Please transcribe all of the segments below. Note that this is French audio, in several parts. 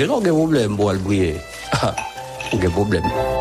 C'est là un problème pour le prier, ah, un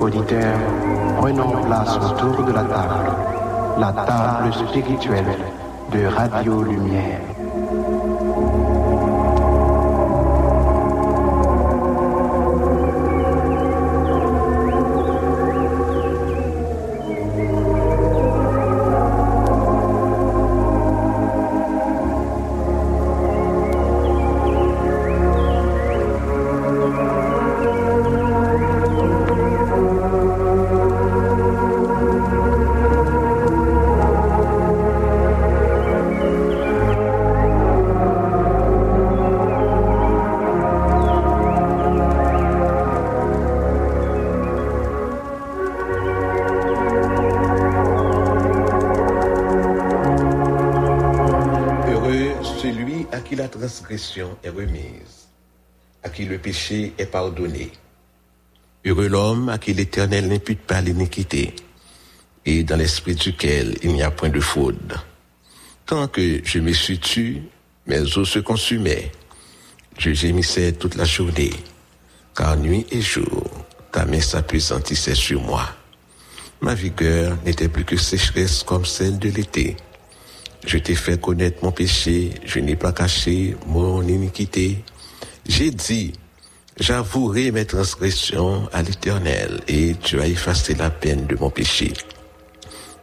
Auditeurs, prenons place autour de la table, la table spirituelle de Radio Lumière. Qui la transgression est remise, à qui le péché est pardonné. Heureux l'homme à qui l'Éternel n'impute pas l'iniquité, et dans l'esprit duquel il n'y a point de faute. Tant que je me suis tu, mes os se consumaient. Je gémissais toute la journée, car nuit et jour, ta main s'appesantissait sur moi. Ma vigueur n'était plus que sécheresse comme celle de l'été. Je t'ai fait connaître mon péché, je n'ai pas caché mon iniquité. J'ai dit, j'avouerai mes transgressions à l'Éternel, et tu as effacé la peine de mon péché.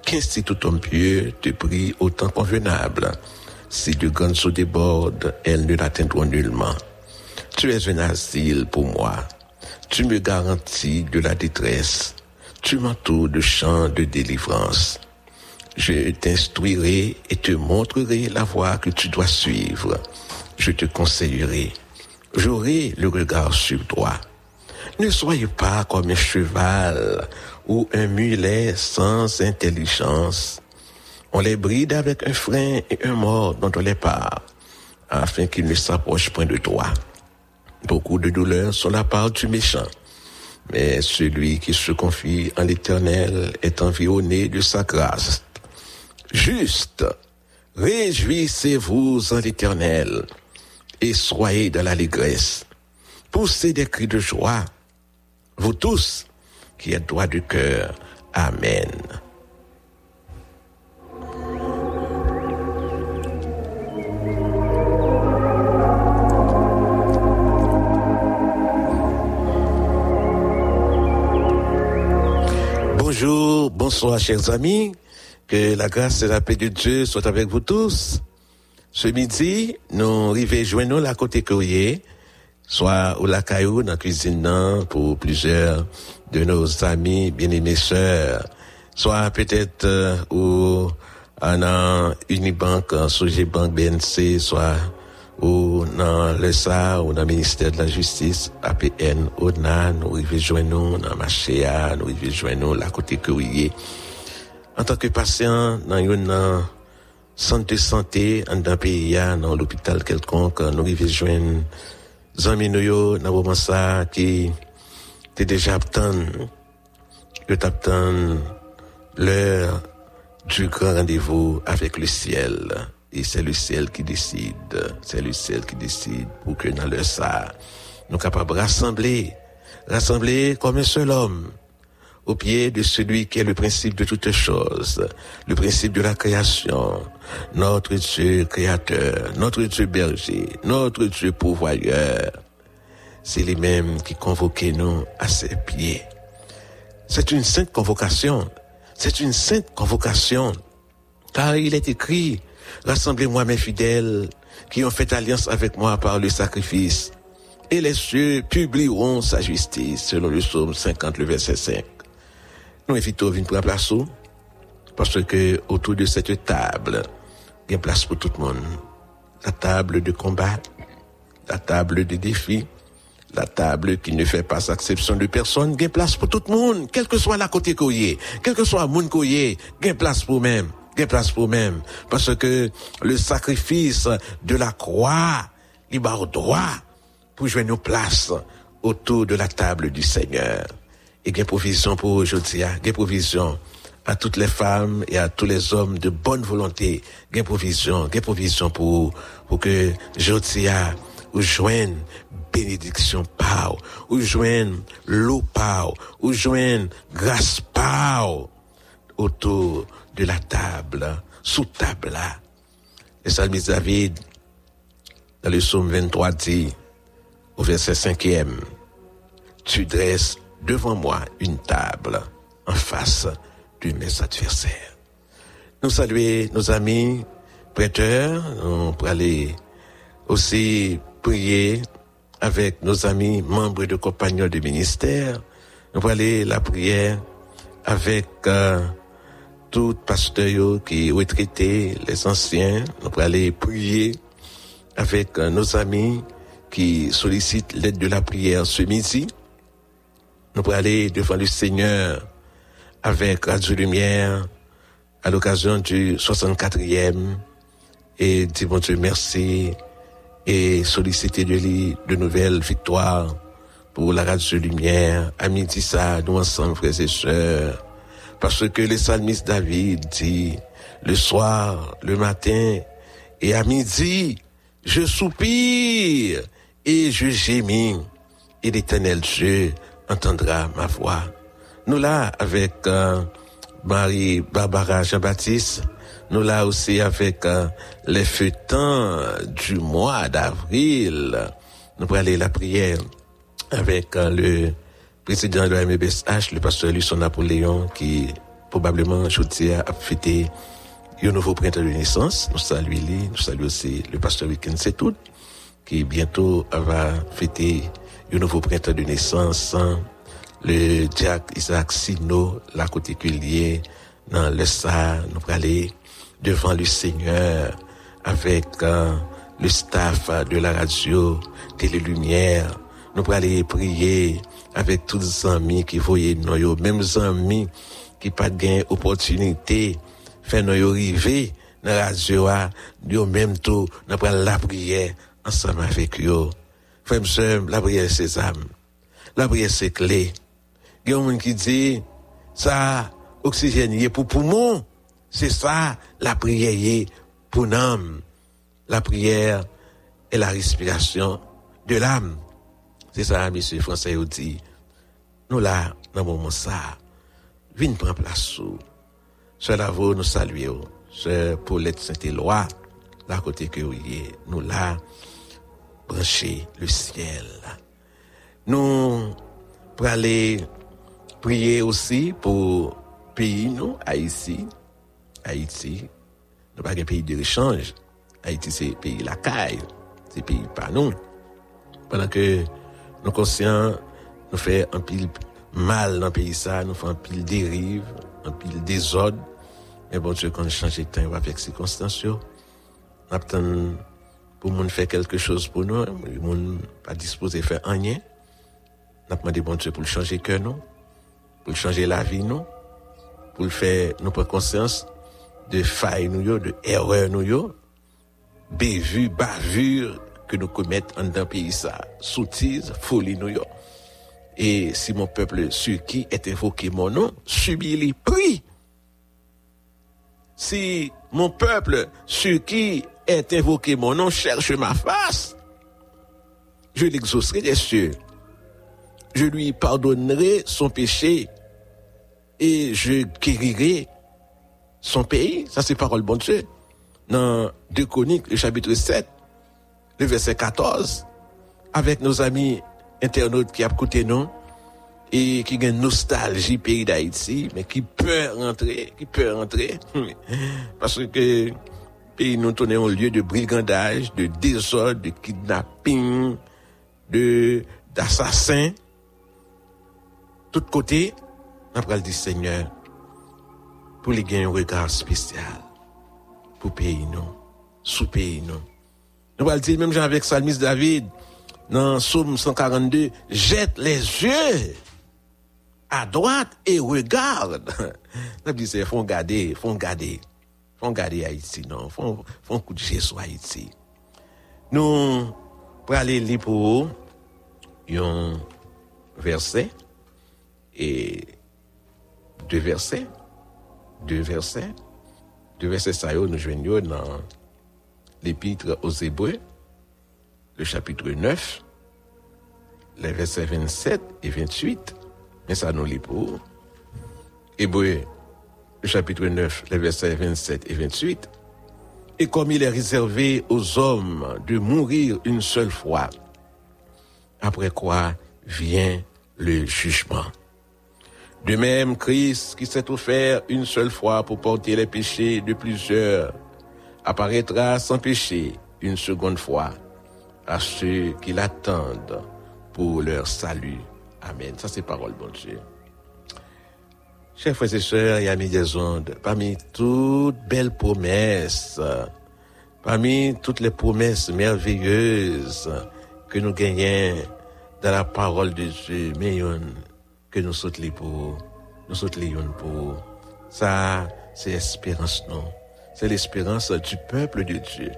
Qu'ainsi tout homme pieux te prie au temps convenable? Si de grandes eaux débordent, elles ne l'atteindront nullement. Tu es un asile pour moi. Tu me garantis de la détresse. Tu m'entoures de chants de délivrance. Je t'instruirai et te montrerai la voie que tu dois suivre. Je te conseillerai. J'aurai le regard sur toi. Ne soyez pas comme un cheval ou un mulet sans intelligence. On les bride avec un frein et un mort dont on les part, afin qu'ils ne s'approchent point de toi. Beaucoup de douleurs sont la part du méchant, mais celui qui se confie en l'Éternel est environné de sa grâce. Juste, réjouissez-vous en l'Éternel et soyez dans l'allégresse. Poussez des cris de joie, vous tous qui êtes droits du cœur. Amen. Bonjour, bonsoir chers amis. Que la grâce et la paix de Dieu soient avec vous tous. Ce midi, nous arrivons joindre la côté courrier, soit au la caillou dans la cuisine pour plusieurs de nos amis bien-aimés sœurs, soit peut-être euh, au en Unibank, en Sogebank BNC, soit ou dans le SA, ou dans le ministère de la Justice, APN, ONA, nous arrivons nous dans Machéa, nous arrivons nous la côté courrier. En tant que patient, dans une euh, centre de santé, en un pays, dans l'hôpital quelconque, nous arrivons joindre zami nou yo nan ça qui t'es déjà attend que t'attend l'heure du grand rendez-vous avec le ciel. Et c'est le ciel qui décide. C'est le ciel qui décide pour que dans le ça nous capables de rassembler. Rassembler comme un seul homme au pied de celui qui est le principe de toutes choses, le principe de la création, notre Dieu créateur, notre Dieu berger, notre Dieu pourvoyeur. C'est lui-même qui convoquait nous à ses pieds. C'est une sainte convocation. C'est une sainte convocation. Car il est écrit, rassemblez-moi mes fidèles qui ont fait alliance avec moi par le sacrifice. et les cieux publieront sa justice, selon le psaume 50, le verset 5. Nous invitons à prendre place parce que autour de cette table, il y a place pour tout le monde. La table de combat, la table de défi, la table qui ne fait pas exception de personne, il y a place pour tout le monde, quel que soit la côté est, quel que soit le monde il y a place pour même, il y a place pour même. Parce que le sacrifice de la croix, il au droit pour jouer nos places autour de la table du Seigneur. Et a provision pour aujourd'hui, y a provision à toutes les femmes et à tous les hommes de bonne volonté, gain provision, gain provision pour, pour que Jotia ou joigne bénédiction pau, ou joigne l'eau pau, ou joigne grâce pau autour de la table, sous table là. Le psalmiste David, dans le psaume 23 dit, au verset 5e, tu dresses devant moi une table en face mes adversaires. Nous saluons nos amis prêteurs, nous pour aller aussi prier avec nos amis membres de compagnons de ministère. Nous pour aller la prière avec euh, tout pasteur qui retraité, les anciens. Nous pour aller prier avec euh, nos amis qui sollicitent l'aide de la prière ce midi. Nous pour aller devant le Seigneur avec Radio Lumière à l'occasion du 64e et dit bon Dieu merci et solliciter de lui de nouvelles victoires pour la Radio Lumière. À midi ça, nous ensemble, frères et sœurs, parce que le psalmiste David dit, le soir, le matin et à midi, je soupire et je gémis. Et l'éternel Dieu entendra ma voix. Nous là avec euh, Marie Barbara Jean-Baptiste, nous là aussi avec euh, les fêtants du mois d'avril. Nous allons aller la prière avec euh, le président de la MBSH, le pasteur Lucien Napoléon, qui probablement aujourd'hui a fêté un nouveau printemps de naissance. Nous saluons lui, nous saluons aussi le pasteur Weekend tout qui bientôt va fêter un nouveau printemps de naissance le diacre Isaac Sino, la côté dans le ça, nous aller devant le Seigneur avec euh, le staff de la radio, Télé Lumière. Nous aller prier avec tous les amis qui voyaient nous, même amis qui pas gain opportunité, faire nous arriver dans la radio, nous même tout, nous la prière ensemble avec eux. Frère, la prière c'est âme. La prière c'est clé. Il y a un qui dit, ça, oxygène pour poumon. C'est ça, la prière pour l'âme. La prière est la respiration de l'âme. C'est ça, monsieur Français, dit. Nous là, dans le moment ça, venez prendre place. Sœur Lavo, nous saluons. Sœur Paulette Saint-Éloi, la côté que vous nous là, brancher le ciel. Nous, pour aller prier aussi pour pays, nous, Haïti. Haïti, nous pas un pays de l'échange. Haïti, c'est pays la caille. C'est pays pas nous. Pendant que nous conscients, nous faisons un pile mal dans le pays ça, nous faisons un pile dérive, un pile désordre. Mais bon Dieu, quand nous change de temps avec circonstances, nous pour nous faire quelque chose pour nous, nous pas disposé faire rien. Nous demandé bon Dieu pour changer que nous pour changer la vie, nous, pour faire nous conscience de failles, nous, de erreurs, nous, bévues, bavures que nous commettons dans le pays, ça, sottise, folie, nous, Et si mon peuple sur qui est invoqué mon nom, subit les prix. Si mon peuple sur qui est invoqué mon nom cherche ma face, je l'exaucerai des cieux. Je lui pardonnerai son péché et je guérirai son pays. Ça, c'est parole bon Dieu. Dans 2 Chroniques, le chapitre 7, le verset 14, avec nos amis internautes qui ont côté nous et qui ont une nostalgie pays d'Haïti, mais qui peut rentrer, qui peut rentrer, parce que pays nous tourne un lieu de brigandage, de désordre, de kidnapping, de d'assassins, tout côté, après le dit Seigneur, pour les gagner un regard spécial, pour payer nous, sous payer nous. Nous allons dire, même avec Salmis David, dans Psaume 142, jette les yeux à droite et regarde. Ça dit, c'est, faut garder, faut garder, faut garder Haïti, non, faut un coup de Haïti. Nous, pour aller lire pour un verset, et deux versets, deux versets, deux versets, ça y nous joignons dans l'épître aux Hébreux, le chapitre 9, les versets 27 et 28, mais ça nous lit pour Hébreux, le chapitre 9, les versets 27 et 28. Et comme il est réservé aux hommes de mourir une seule fois, après quoi vient le jugement. De même, Christ, qui s'est offert une seule fois pour porter les péchés de plusieurs, apparaîtra sans péché une seconde fois à ceux qui l'attendent pour leur salut. Amen. Ça, c'est parole, bon Dieu. Chers frères et sœurs et amis des ondes, parmi toutes belles promesses, parmi toutes les promesses merveilleuses que nous gagnons dans la parole de Dieu, mais que nous sautons pour, nous sautons pour. Ça, c'est l'espérance, non? C'est l'espérance du peuple de Dieu.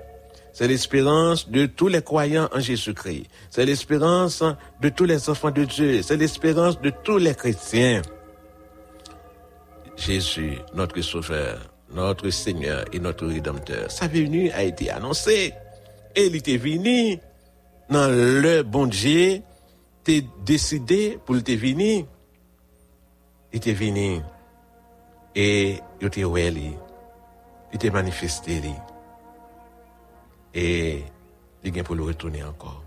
C'est l'espérance de tous les croyants en Jésus-Christ. C'est l'espérance de tous les enfants de Dieu. C'est l'espérance de tous les chrétiens. Jésus, notre Sauveur, notre Seigneur et notre Rédempteur, sa venue a été annoncée. Et il était venu dans le bon Dieu, t'es décidé pour te venir. Il était venu et il était il était manifesté. Et il vient pour le retourner encore.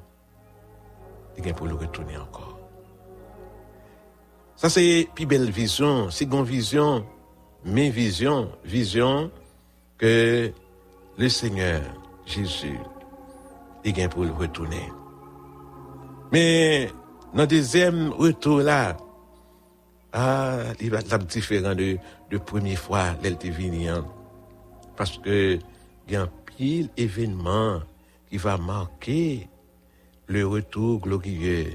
Il vient pour le retourner encore. Ça, c'est plus belle vision, une vision, mes visions, vision que le Seigneur Jésus, il vient pour le retourner. Mais, dans le deuxième retour là, ah, il va être différent de, de première fois, l'elle hein. parce que, il y a événement qui va marquer le retour glorieux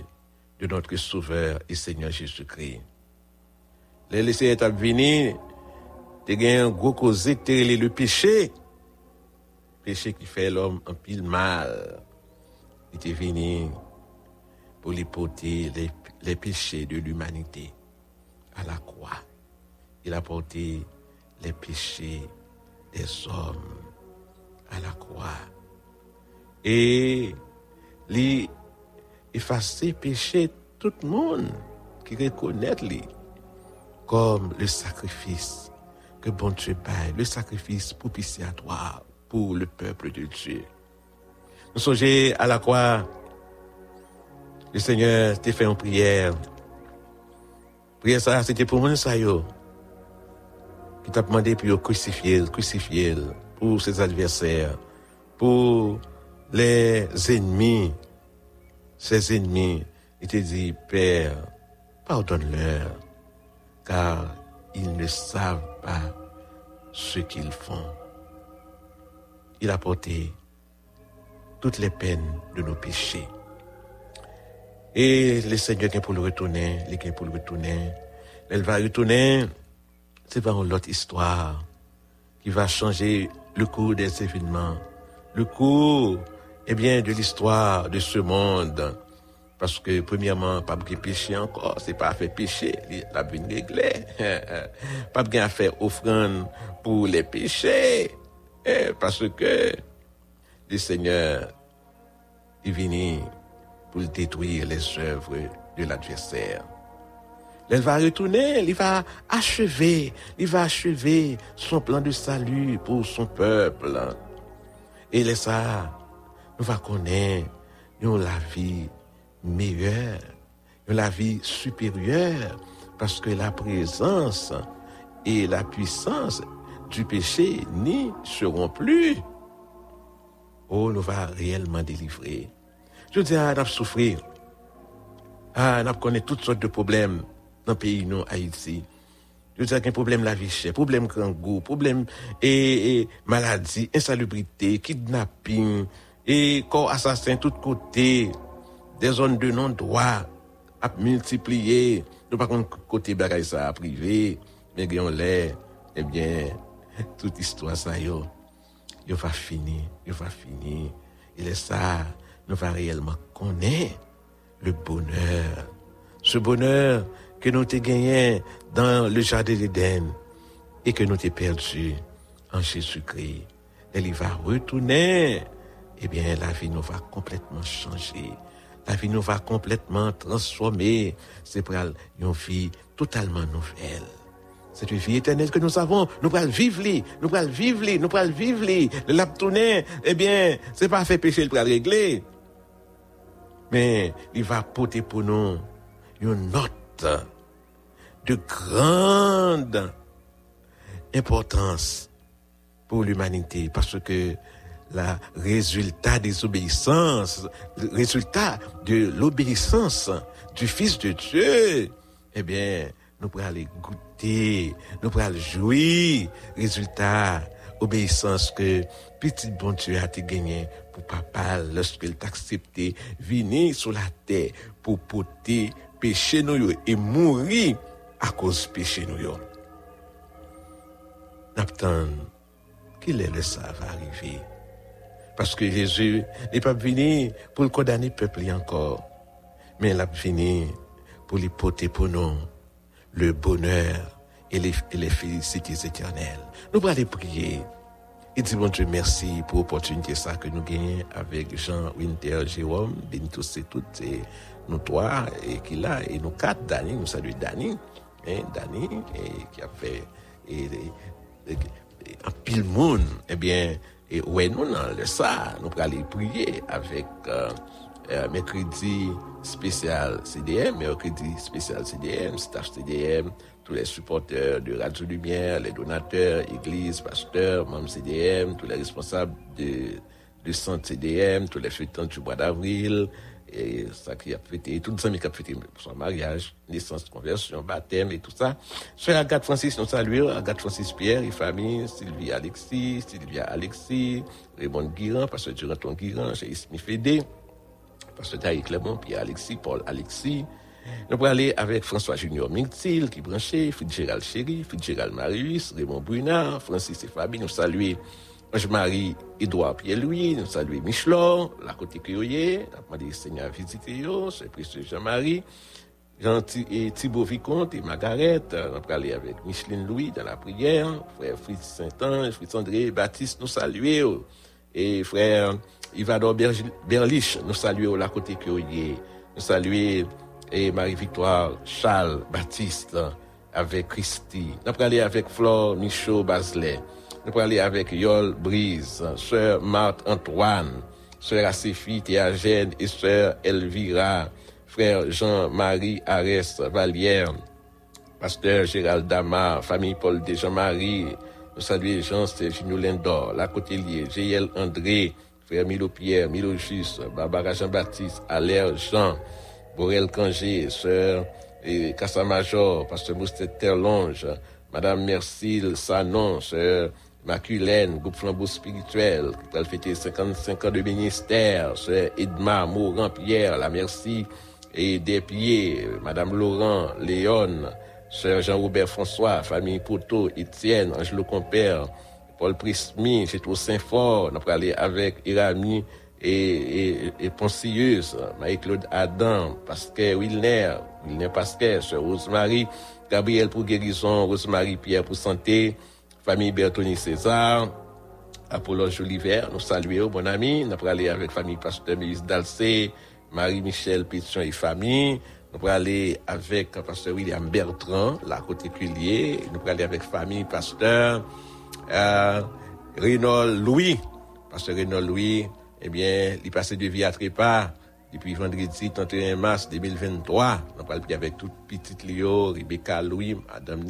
de notre Sauveur et Seigneur Jésus-Christ. Les laissés est venir, as un gros causé, le péché. Péché qui fait l'homme un pile mal. Il était venu pour lui porter les, les péchés de l'humanité à la croix. Il a porté les péchés des hommes à la croix. Et il effacer péché tout le monde qui reconnaît lui comme le sacrifice que bon Dieu paye, le sacrifice propitiatoire pour le peuple de Dieu. Nous songez à la croix, le Seigneur t'a fait une prière. Prière ça, c'était pour moi, ça, yo. Qui t'a demandé pour crucifier, crucifier pour ses adversaires, pour les ennemis ses ennemis, il te dit, Père, pardonne-leur, car ils ne savent pas ce qu'ils font. Il a porté toutes les peines de nos péchés. Et le Seigneur est pour le retourner, il est pour le retourner. Elle va retourner, c'est pas une autre histoire qui va changer le cours des événements, le cours eh bien, de l'histoire de ce monde. Parce que, premièrement, pas de péché encore, c'est pas fait péché, la vie réglée. pas bien faire offrande pour les péchés. Eh, parce que le Seigneur est venu pour détruire les œuvres de l'adversaire. Il va retourner, il va achever, il va achever son plan de salut pour son peuple. Et les ça, nous va connaître la vie meilleure, la vie supérieure, parce que la présence et la puissance du péché n'y seront plus. Oh, nous va réellement délivrer. Je dis à nous souffrir Ah, n'a connaît toutes sortes de problèmes dans le pays, nous, Haïti. Je veux dire qu'il y a un problème la vie chère, problème grand goût, problème et, et maladie, insalubrité, kidnapping, et corps assassin de tous côtés, des zones de non-droit à multiplier. Nous, par contre, côté bagaille ça privé, mais on l'air, eh bien, toute histoire ça, yo, yo va finir, yo va finir. Il est ça, nous va réellement connaître le bonheur. Ce bonheur que nous t'ai gagné dans le jardin d'Éden et que nous t'ai perdu en Jésus-Christ. Il va retourner. Eh bien, la vie nous va complètement changer. La vie nous va complètement transformer. C'est pour une vie totalement nouvelle. C'est une vie éternelle que nous avons. Nous allons vivre, nous allons vivre, nous allons vivre. Le tourner, eh bien, c'est pas fait péché pour régler. Mais il va porter pour nous une note de grande importance pour l'humanité parce que le résultat des obéissances, le résultat de l'obéissance du Fils de Dieu, eh bien, nous pourrons aller goûter, nous pourrons jouir, résultat, obéissance que petit bon Dieu a gagné pour papa lorsqu'il t'a accepté venir sur la terre pour porter péché nous et mourir à cause péché nous. N'attend qu'il est le va arriver. Parce que Jésus n'est pas venu pour le condamner le peuple encore, mais il a venu pour lui porter pour nous le bonheur et les, et les félicités éternelles. Nous allons prier. Et dis bon Dieu merci pour l'opportunité ça que nous gagnons avec Jean Winter Jérôme, Benito c'est toutes nous trois et qui là et nous quatre Dani, nous saluons Dani, hein, Dani et qui a fait et, en pile monde, eh bien et ouais nous dans le ça, nous allons prier avec euh, euh, mercredi spécial CDM, mercredi spécial CDM, staff CDM, tous les supporters de Radio Lumière, les donateurs, églises, pasteurs, membres CDM, tous les responsables de centre CDM, tous les fêtants du mois d'avril, et ça qui a fêté, tous les amis qui ont fêté son mariage, naissance, conversion, baptême et tout ça. Sur Agathe Francis, nous saluons, Agathe Francis Pierre et famille, Sylvie Alexis, Sylvia Alexis, Raymond Guiran, Pasteur Duranton Guiran, Ismi Fédé, Pasteur Taï Clément, Pierre Alexis, Paul Alexis, nous allons aller avec François Junior Mingtil, qui branché, Fitzgerald Chéri, Fitzgerald Marius, Raymond Brunard, Francis et Fabi, nous saluons Ange-Marie Edouard Pierre-Louis, nous saluons Michelor, la côté nous demandé Seigneur visiter c'est précieux Jean-Marie, Jean Thibaut Vicomte et Margaret, nous allons aller avec Micheline Louis dans la prière, frère Fritz Saint-Ange, Fritz André, Baptiste, nous saluons, et frère Ivador Berlich, nous saluons la côté Crioyer, nous saluons et Marie-Victoire Charles Baptiste avec Christy. Nous allons aller avec Flore Michaud Baselet. Nous allons aller avec Yol Brise, sœur Marthe Antoine, sœur Aséphie Théagène et sœur Elvira, frère Jean-Marie Arès Vallière, pasteur Gérald Damar, famille Paul de Jean-Marie, nous saluons Jean Serginio Lindor, la Cotelier, J.L. André, frère Milo Pierre, Milo Jus, Barbara Jean-Baptiste, Alaire Jean, Borel Kangé, sœur et Cassamajor, pasteur Moustet Terlonge, Madame Mercile Sanon, sœur Maculène, groupe flambeau spirituel, qui a fêté 55 ans de ministère, sœur Edma Mourant Pierre, la merci, et des pieds, Madame Laurent, Léon, sœur Jean-Robert François, famille Poteau, Étienne, Angelo Compère, Paul Prismi, j'ai tout Saint-Fort, on a parlé avec Irami, et, et, et Marie-Claude Adam, Pascal Wilner, Wilner Pascal, Sœur Rosemary, Gabriel pour guérison, Rosemary Pierre pour santé, famille Bertoni César, Apollo Joliver, nous saluons, bon ami, nous allons aller avec famille Pasteur Mélis Dalcé, Marie-Michel Pétion et famille, nous allons aller avec Pasteur William Bertrand, la côté Culier, nous allons aller avec famille Pasteur euh, Louis, Pasteur Renaud Louis, eh bien, il passé de vie à trépas depuis vendredi 31 mars 2023. On parle avec toute petite Lio, Rebecca Louis, Madame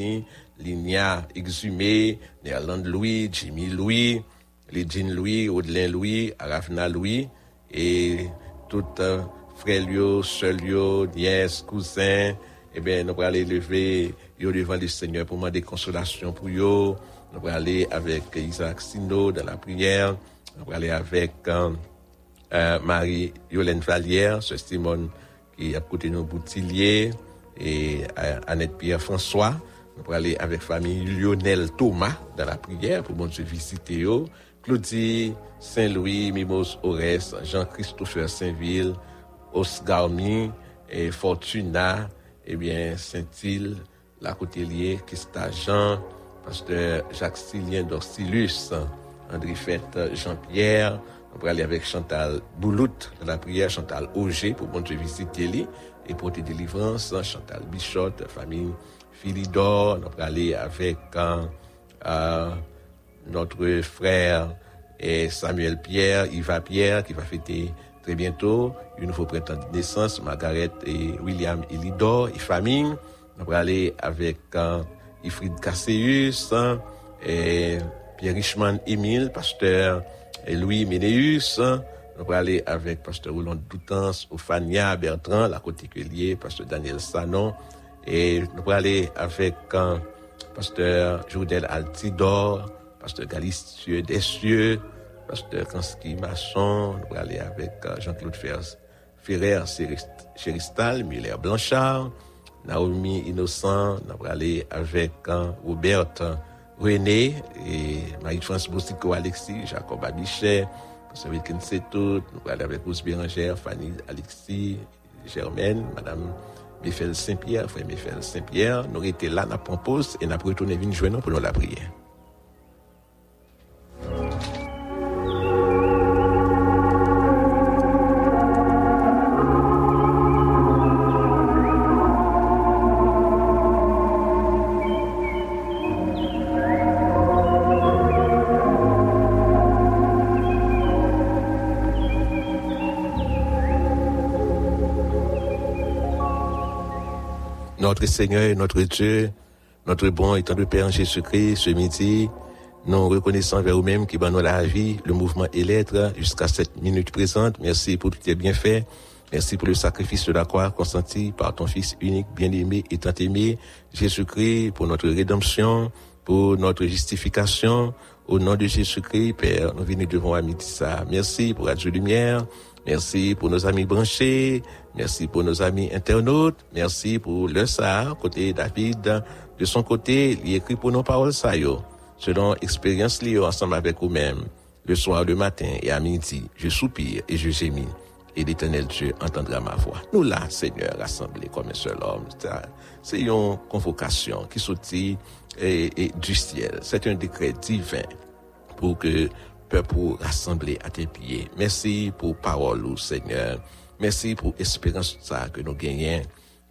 Linia Exhumé, Néerlande Louis, Jimmy Louis, Lidjine Louis, Audelain Louis, Arafna Louis, et toute frères, yo, sœurs, yo, nièces, cousins, eh bien, nous allons aller lever yo devant le Seigneur pour demander consolation pour yo. Nous allons aller avec Isaac Sino dans la prière. Nous allons aller avec euh, euh, Marie-Yolène Vallière, ce Simone qui a côté nous Boutillier et euh, Annette Pierre-François. Nous allons aller avec famille Lionel Thomas dans la prière pour mon Dieu visiter. Claudie Saint-Louis, Mimos Ores, Jean-Christopher Saint-Ville, Osgarmi et Fortuna, eh bien, Saint-Île, la Côtelier, Kista Jean, Pasteur Jacques Silien d'Orsilus, André Fête Jean-Pierre, on va aller avec Chantal Boulout dans la prière, Chantal Auger pour bon Dieu visiter et pour tes délivrances, Chantal Bichot, famille Philidor, on va aller avec euh, euh, notre frère et Samuel Pierre, Yva Pierre qui va fêter très bientôt une nouveau printemps de naissance, Margaret et William Elidor et famille. On va aller avec euh, Ifrid Casseus et Pierre Richman Emile, pasteur et Louis Ménéus. On va aller avec pasteur Roland Doutans, Ophania Bertrand, la côté pasteur Daniel Sanon. Et on va aller avec euh, pasteur Joudel Altidor, pasteur Galicieux Dessieux, pasteur Kanski Masson. On va aller avec euh, Jean-Claude Ferrer Chéristal, Miller Blanchard. Naomi Innocent, on va aller avec hein, Robert René et Marie-France Boustico Alexis, Jacob Abichet, Pasteur on va aller avec Rose Bérangère, Fanny Alexis, Germaine, Madame Michel Saint-Pierre, frère Michel Saint-Pierre. Nous étions là, nous pause et nous avons retourné venir pour nous la prière. Notre Seigneur, notre Dieu, notre bon et tendre Père Jésus-Christ, ce midi, nous reconnaissons vers vous-même qui nous la vie, le mouvement et l'être jusqu'à cette minute présente. Merci pour tous tes bienfaits. Merci pour le sacrifice de la croix consenti par ton Fils unique, bien-aimé et tant aimé, Jésus-Christ, pour notre rédemption, pour notre justification. Au nom de Jésus-Christ, Père, nous venons devant à ça. Merci pour Radio Lumière. Merci pour nos amis branchés. Merci pour nos amis internautes. Merci pour le SAR, côté David. De son côté, il écrit pour nos paroles ça, Selon expérience liée ensemble avec vous-même, le soir, le matin et à midi, je soupire et je gémis. Et l'éternel Dieu entendra ma voix. Nous là, Seigneur, rassemblés comme un seul homme. C'est une convocation qui sortit du ciel. C'est un décret divin pour que peuple rassembler à tes pieds. Merci pour parole, Seigneur. Merci pour l'espérance que nous gagnons,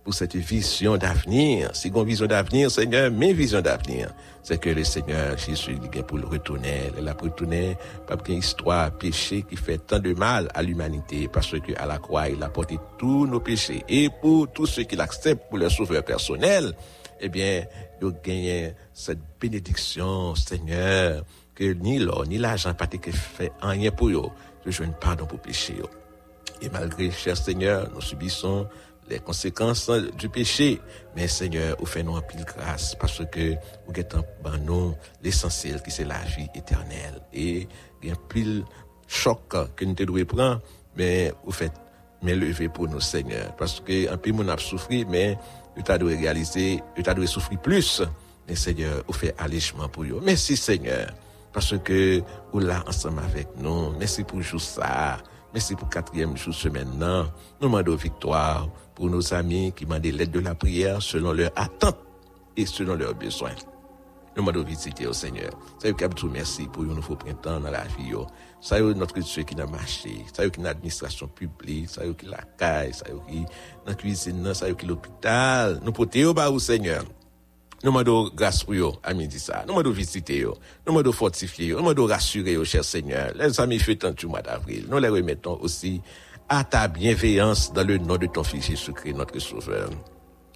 pour cette vision d'avenir. Si une vision d'avenir, Seigneur, mes visions d'avenir, c'est que le Seigneur Jésus, il pour le retourner, il a retourner, pas une histoire péché qui fait tant de mal à l'humanité, parce que à la croix, il a porté tous nos péchés. Et pour tous ceux qui l'acceptent pour leur sauveur personnel, eh bien, nous gagnons cette bénédiction, Seigneur, que ni l'or, ni l'argent, pas fait rien pour eux. Je ne pardon pour péché. Et malgré, cher Seigneur, nous subissons les conséquences du péché. Mais Seigneur, vous faites nous en pile grâce parce que vous êtes en nous l'essentiel qui c'est la vie éternelle. Et il y a un pile choc que nous devons prendre, mais vous faites mais lever pour nous, Seigneur. Parce que un peu, mon a souffert, mais as dû réaliser, as dû souffrir plus. Mais Seigneur, vous faites allègement pour vous. Merci, Seigneur. Parce que vous là ensemble avec nous. Merci pour jour ça. Merci pour quatrième jour semaine. Non. Nous demandons victoire pour nos amis qui demandent l'aide de la prière selon leur attente et selon leurs besoins. Nous demandons visiter au Seigneur. Ça y est, merci pour un nouveau printemps dans la vie. Ça y est, notre Dieu qui n'a marché. Ça y est, qui l'administration publique. Ça y est, qui la caille. Ça y est, qui la cuisine. Ça qui l'hôpital. Nous portons au Seigneur. Nous demandons grâce pour eux, à midi ça. Nous demandons visiter eux. Nous demandons fortifier eux. Nous demandons rassurer eux, cher Seigneur. Les amis fêtant du mois d'avril. Nous les remettons aussi à ta bienveillance dans le nom de ton Fils Jésus-Christ, notre Sauveur.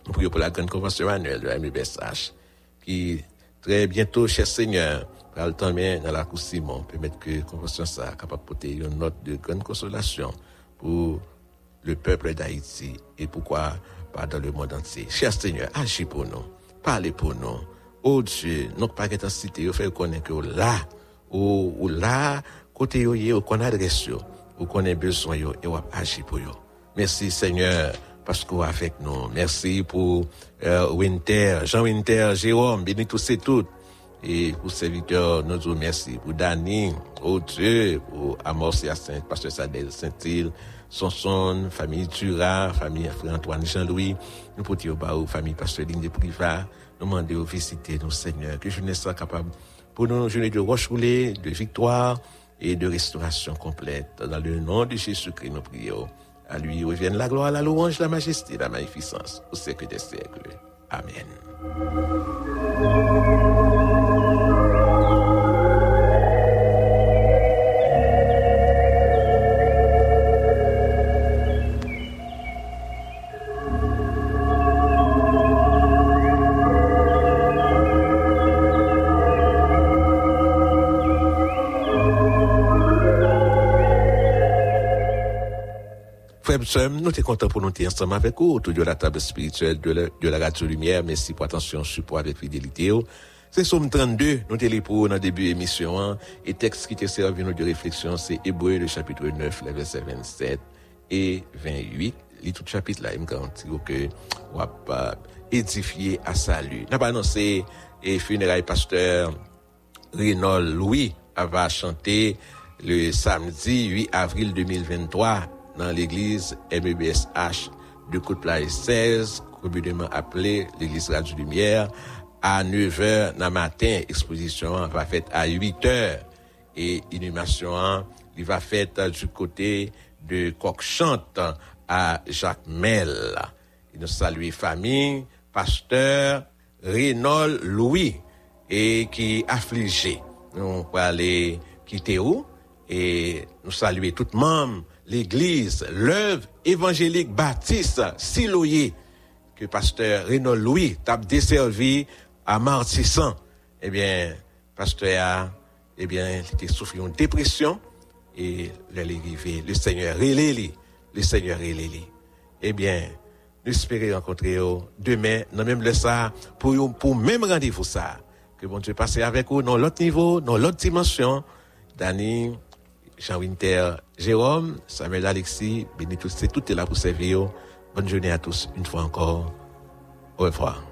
Nous prions pour la grande convention annuelle de MBSH, qui très bientôt, cher Seigneur, va le temps dans la cour Simon, permettre que la convention soit capable de porter une note de grande consolation pour le peuple d'Haïti et pourquoi pas dans le monde entier. Cher Seigneur, agis pour nous, parlez pour nous. Oh Dieu, nous pas qu'être cité, vous fait connaître que là, ou, ou là, côté yo, yo, qu'on adresse yo, ou qu'on a besoin yo, et on agir pour yo. Merci Seigneur, vous avec nous. Merci pour euh, Winter, Jean Winter, Jérôme, bénis tous et toutes. Et pour serviteurs, nous vous remercions. Pour Dani, oh Dieu, pour Amorcia Saint, Pasteur Sadel Saint-Île, Sonson, famille Dura, famille Antoine Jean-Louis, nous pour au famille Pasteur Ligne de Privat, nous demandons visiter nos Seigneur, que je ne sois capable pour nous journée de de victoire et de restauration complète. Dans le nom de Jésus-Christ, nous prions. À lui revienne la gloire, la louange, la majesté, la magnificence, au siècle des siècles. Amen. Nous sommes contents pour nous être ensemble avec vous autour de la table spirituelle de la, radio lumière. Merci pour attention, support avec fidélité. C'est Somme 32, nous pour dans le début de l'émission. Et texte qui te servi de réflexion, c'est Hébreu, le chapitre 9, les versets 27 et 28. Les tout chapitre là, il me garantit que on va édifier à salut. N'a pas annoncé et funérailles pasteur Reynold Louis va chanter le samedi 8 avril 2023 dans l'église MEBSH de Côte-Plage 16, communément appelée l'église Radio Lumière, à 9h dans matin. Exposition va faite à 8h et inhumation il va faite du côté de Coq-Chante à Jacques Mel. Il nous salue famille, pasteur Reynold Louis et qui est affligé. Nous allons aller quitter où? Et nous saluer tout le monde l'église, l'œuvre évangélique baptiste Siloyer, que pasteur Renaud Louis t'a desservi à Martissan. Eh bien, pasteur eh bien, il était souffert une dépression et l'arrivée, le Seigneur relève le Seigneur relève Eh bien, nous espérons rencontrer demain, dans même le ça, pour, pour même rendez-vous ça. Que bon Dieu passe avec vous dans l'autre niveau, dans l'autre dimension. Dani, Jean Winter, Jérôme, Samuel Alexis, béni tous, c'est tout est là pour servir. Bonne journée à tous, une fois encore. Au revoir.